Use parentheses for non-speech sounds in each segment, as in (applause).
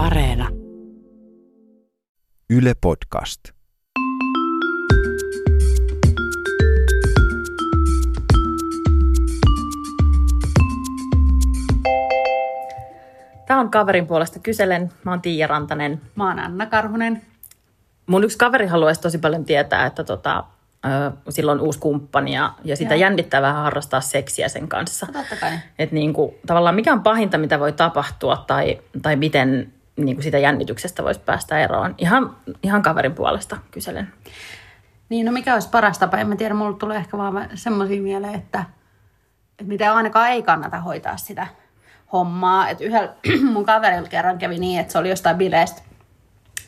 Areena. Yle Podcast. Tämä on kaverin puolesta kyselen. Mä oon Tiia Rantanen. Mä oon Anna Karhunen. Mun yksi kaveri haluaisi tosi paljon tietää, että tota, on uusi kumppani ja, ja sitä Joo. jännittää vähän harrastaa seksiä sen kanssa. No totta kai. Että niin kuin, tavallaan mikä on pahinta, mitä voi tapahtua tai, tai miten niin kuin sitä jännityksestä voisi päästä eroon. Ihan, ihan kaverin puolesta kyselen. Niin, no mikä olisi paras tapa? En mä tiedä, mulle tulee ehkä vaan semmoisia mieleen, että, että mitä ainakaan ei kannata hoitaa sitä hommaa. Että yhdellä (clears throat) mun kaverilla kerran kävi niin, että se oli jostain bileestä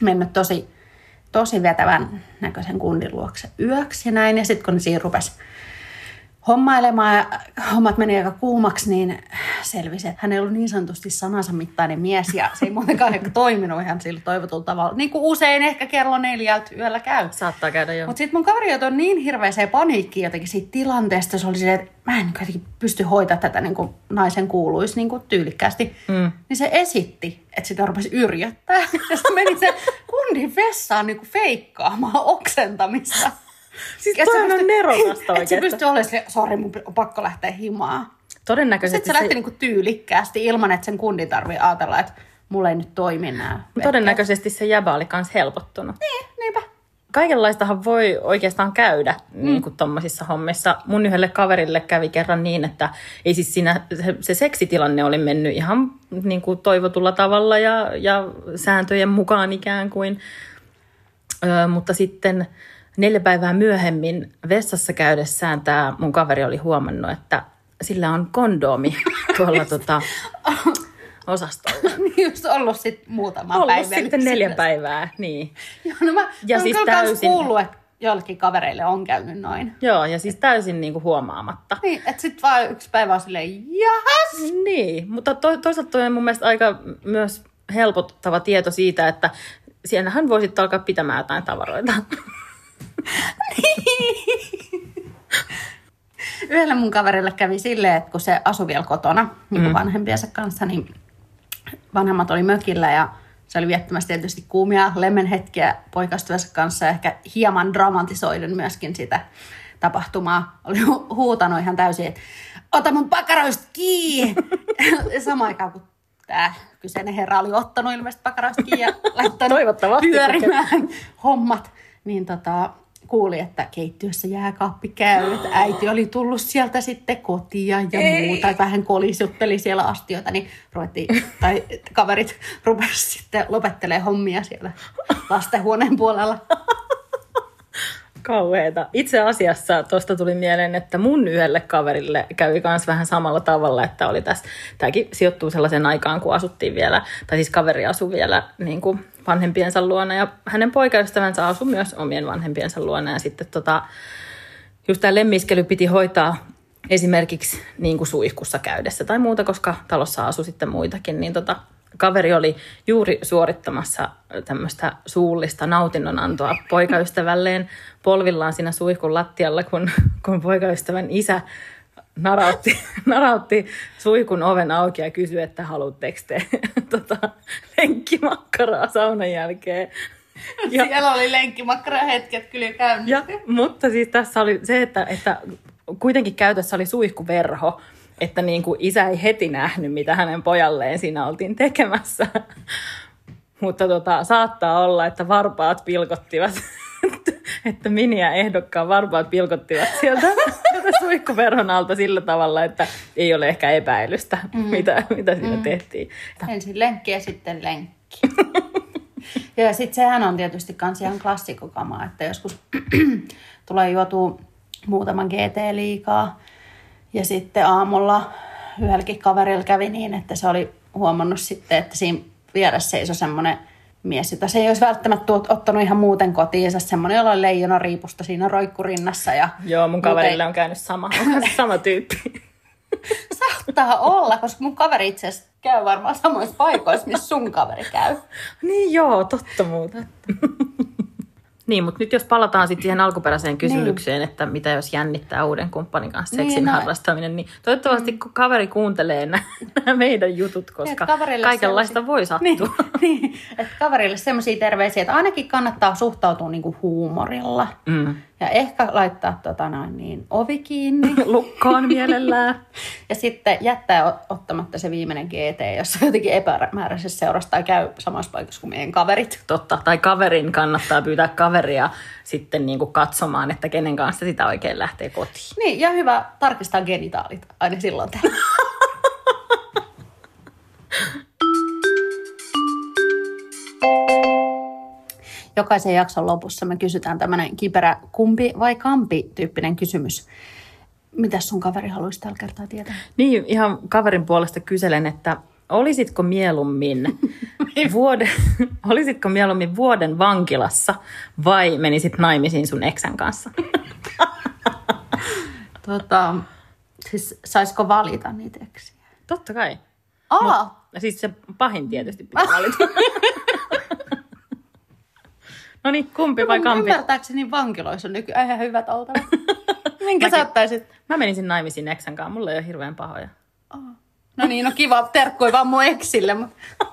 mennyt tosi, tosi vetävän näköisen kundin luokse yöksi ja näin. Ja sitten kun ne siinä rupesi hommailemaan ja hommat meni aika kuumaksi, niin selvisi, että hän ei ollut niin sanotusti sanansa mittainen mies ja se ei muutenkaan ehkä toiminut ihan sillä toivotulla tavalla. Niin kuin usein ehkä kello neljältä yöllä käy. Saattaa käydä jo. Mutta sitten mun kaveri joutui niin hirveäseen paniikkiin jotenkin siitä tilanteesta. Se oli silleen, että mä en jotenkin pysty hoitaa tätä niin kuin naisen kuuluisi niin kuin tyylikkäästi. Mm. Niin se esitti, että sitä rupesi yrjöttää. (laughs) Ja se meni se kundin vessaan niin kuin feikkaamaan oksentamista. Siis Ja toi (laughs) se on pystyi- nerokasta Että se pystyi olemaan silleen, sori, mun on pakko lähteä himaan. Todennäköisesti Sitten se lähti niinku tyylikkäästi ilman, että sen kundin tarvii ajatella, että mulla ei nyt toimi nämä. todennäköisesti se jäbä oli kans helpottunut. Niin, niinpä. Kaikenlaistahan voi oikeastaan käydä mm. niin kuin tommosissa hommissa. Mun yhdelle kaverille kävi kerran niin, että ei siis siinä, se, se seksitilanne oli mennyt ihan niin kuin toivotulla tavalla ja, ja sääntöjen mukaan ikään kuin. Ö, mutta sitten neljä päivää myöhemmin vessassa käydessään tämä mun kaveri oli huomannut, että sillä on kondoomi (laughs) tuolla tota, osastolla. (laughs) Niin just ollut sit muutama Ollut päivä. sitten neljä sillä- päivää, niin. (laughs) Joo, no mä, Ja siis täysin... kuullut, että joillekin kavereille on käynyt noin. Joo, ja siis täysin niin kuin huomaamatta. Niin, että sit vaan yksi päivä on silleen, jahas! Niin, mutta to, toisaalta toi on mun mielestä aika myös helpottava tieto siitä, että siellähän voi sitten alkaa pitämään jotain tavaroita. Yhdellä mun kaverille kävi silleen, että kun se asui vielä kotona niin mm. vanhempiensa kanssa, niin vanhemmat oli mökillä ja se oli viettämässä tietysti kuumia lemmenhetkiä poikaystävänsä kanssa ja ehkä hieman dramatisoiden myöskin sitä tapahtumaa. Oli hu- huutanut ihan täysin, että ota mun pakaroista kiinni! (laughs) Samaan aikaan kun tämä kyseinen herra oli ottanut ilmeisesti pakaroista kiinni ja (laughs) laittanut pyörimään hommat, niin tota, kuuli, että keittiössä jääkaappi käy, että äiti oli tullut sieltä sitten kotiin ja muuta, että vähän kolisutteli siellä astioita, niin ruvettiin, (laughs) tai kaverit rupesivat sitten lopettelemaan hommia siellä lastenhuoneen puolella. Kauheeta. Itse asiassa tuosta tuli mieleen, että mun yhdelle kaverille kävi myös vähän samalla tavalla, että oli tässä, tämäkin sijoittuu sellaisen aikaan, kun asuttiin vielä, tai siis kaveri asui vielä niin kuin vanhempiensa luona, ja hänen poikaystävänsä asui myös omien vanhempiensa luona, ja sitten tota, just tämä lemmiskely piti hoitaa esimerkiksi niin kuin suihkussa käydessä tai muuta, koska talossa asui sitten muitakin, niin tota, kaveri oli juuri suorittamassa tämmöistä suullista nautinnonantoa poikaystävälleen polvillaan siinä suihkun lattialla, kun, kun poikaystävän isä narautti, narautti suihkun oven auki ja kysyi, että haluatteko te (laughs) tota, lenkkimakkaraa saunan jälkeen. (laughs) Ja. Siellä oli lenkkimakkara hetket kyllä käynyt. Ja, mutta siis tässä oli se, että, että kuitenkin käytössä oli suihkuverho, että niin kuin isä ei heti nähnyt, mitä hänen pojalleen siinä oltiin tekemässä. Mutta tota, saattaa olla, että varpaat pilkottivat, (laughs) että Mini ja ehdokkaan varpaat pilkottivat sieltä sieltä suihkuverhon alta sillä tavalla, että ei ole ehkä epäilystä, mm. mitä, mitä siinä mm. tehtiin. Ensin lenkki ja sitten lenkki. (laughs) ja sitten sehän on tietysti kans ihan klassikokamaa, että joskus (clears throat) tulee juotua muutaman GT liikaa. Ja sitten aamulla yhdelläkin kaverilla kävi niin, että se oli huomannut sitten, että siinä vieressä seisoi semmoinen mies, jota se ei olisi välttämättä ot- ottanut ihan muuten kotiinsa. Semmoinen, jolla oli leijona riipusta siinä roikkurinnassa. Ja Joo, mun kaverille on käynyt sama, (laughs) sama tyyppi. (laughs) Saattaa olla, koska mun kaveri itse asiassa käy varmaan samoissa paikoissa, missä sun kaveri käy. Niin joo, totta muuta. (laughs) Niin, mutta nyt jos palataan sitten siihen alkuperäiseen kysymykseen, niin. että mitä jos jännittää uuden kumppanin kanssa seksin Niin, no- harrastaminen, niin toivottavasti kun kaveri kuuntelee nämä meidän jutut, koska kaverille kaikenlaista sellaisia- voi sattua. Niin, (laughs) niin, että kaverille semmoisia terveisiä, että ainakin kannattaa suhtautua niinku huumorilla. Mm. Ja ehkä laittaa tota noin, niin, ovi kiinni. (laughs) Lukkoon mielellään. (laughs) Ja sitten jättää ot- ottamatta se viimeinen GT, jos jotenkin epämääräisessä seurassa tai käy samassa paikassa kuin meidän kaverit. Totta. Tai kaverin kannattaa pyytää kaveria sitten niin kuin katsomaan, että kenen kanssa sitä oikein lähtee kotiin. Niin, ja hyvä tarkistaa genitaalit aina silloin (laughs) Jokaisen jakson lopussa me kysytään tämmöinen kiperä kumpi vai kampi tyyppinen kysymys. Mitäs sun kaveri haluaisi tällä kertaa tietää? Niin, ihan kaverin puolesta kyselen, että olisitko mieluummin, (laughs) vuoden, olisitko mieluummin vuoden vankilassa vai menisit naimisiin sun eksän kanssa? (laughs) Tota, siis saisiko valita niitä eksiä? Totta kai. Aa, Ja siis se pahin tietysti pitää valita. (laughs) no niin, kumpi vai Mun kampi? Ymmärtääkseni vankiloissa on nykyään ihan hyvät oltavat. (laughs) Minkä sä Mäkin- ottaisit? Mä menisin naimisiin eksän kanssa, mulla ei ole hirveän pahoja. No niin, no kiva, terkkui vaan mun eksille. Mutta... (laughs)